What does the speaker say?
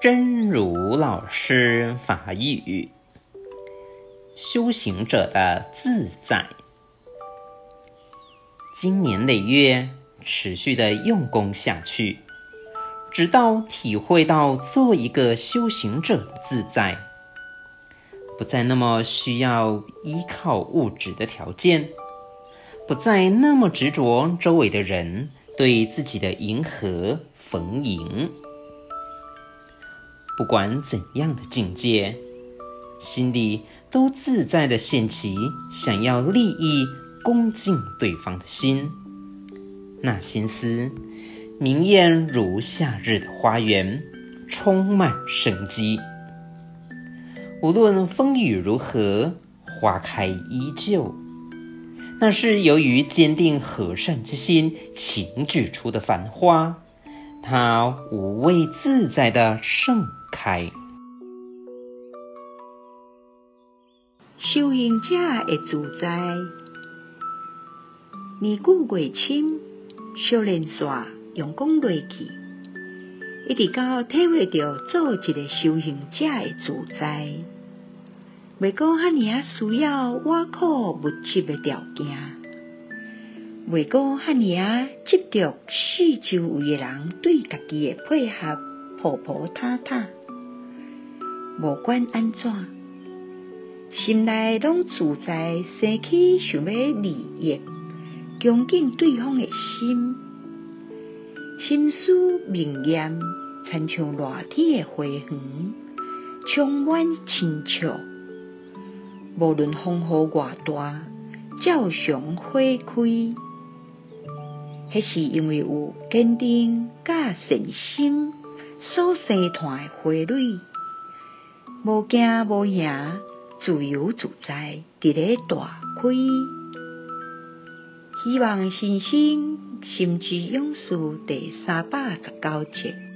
真如老师法语，修行者的自在。经年累月，持续的用功下去，直到体会到做一个修行者的自在，不再那么需要依靠物质的条件，不再那么执着周围的人对自己的迎合逢迎。不管怎样的境界，心里都自在的现起想要利益、恭敬对方的心。那心思明艳如夏日的花园，充满生机。无论风雨如何，花开依旧。那是由于坚定和善之心倾举出的繁花，它无畏自在的盛开。修行者的自在，年久月深，修炼线用功落去，一直到体会到做一个修行者的自在，袂阁遐尔啊需要外口物质的条件，袂阁遐尔啊执着四周围的人对家己的配合，婆婆塔塔，无管安怎。心内拢自在，生起想要利益、恭敬对方的心，心思明艳，亲像热天的花园，充满亲切。无论风雨偌大，照常花开。迄是因为有坚定甲信心所生团的花蕊，无惊无影。自由自在，伫咧大开。希望新生心之勇士第三百十九集。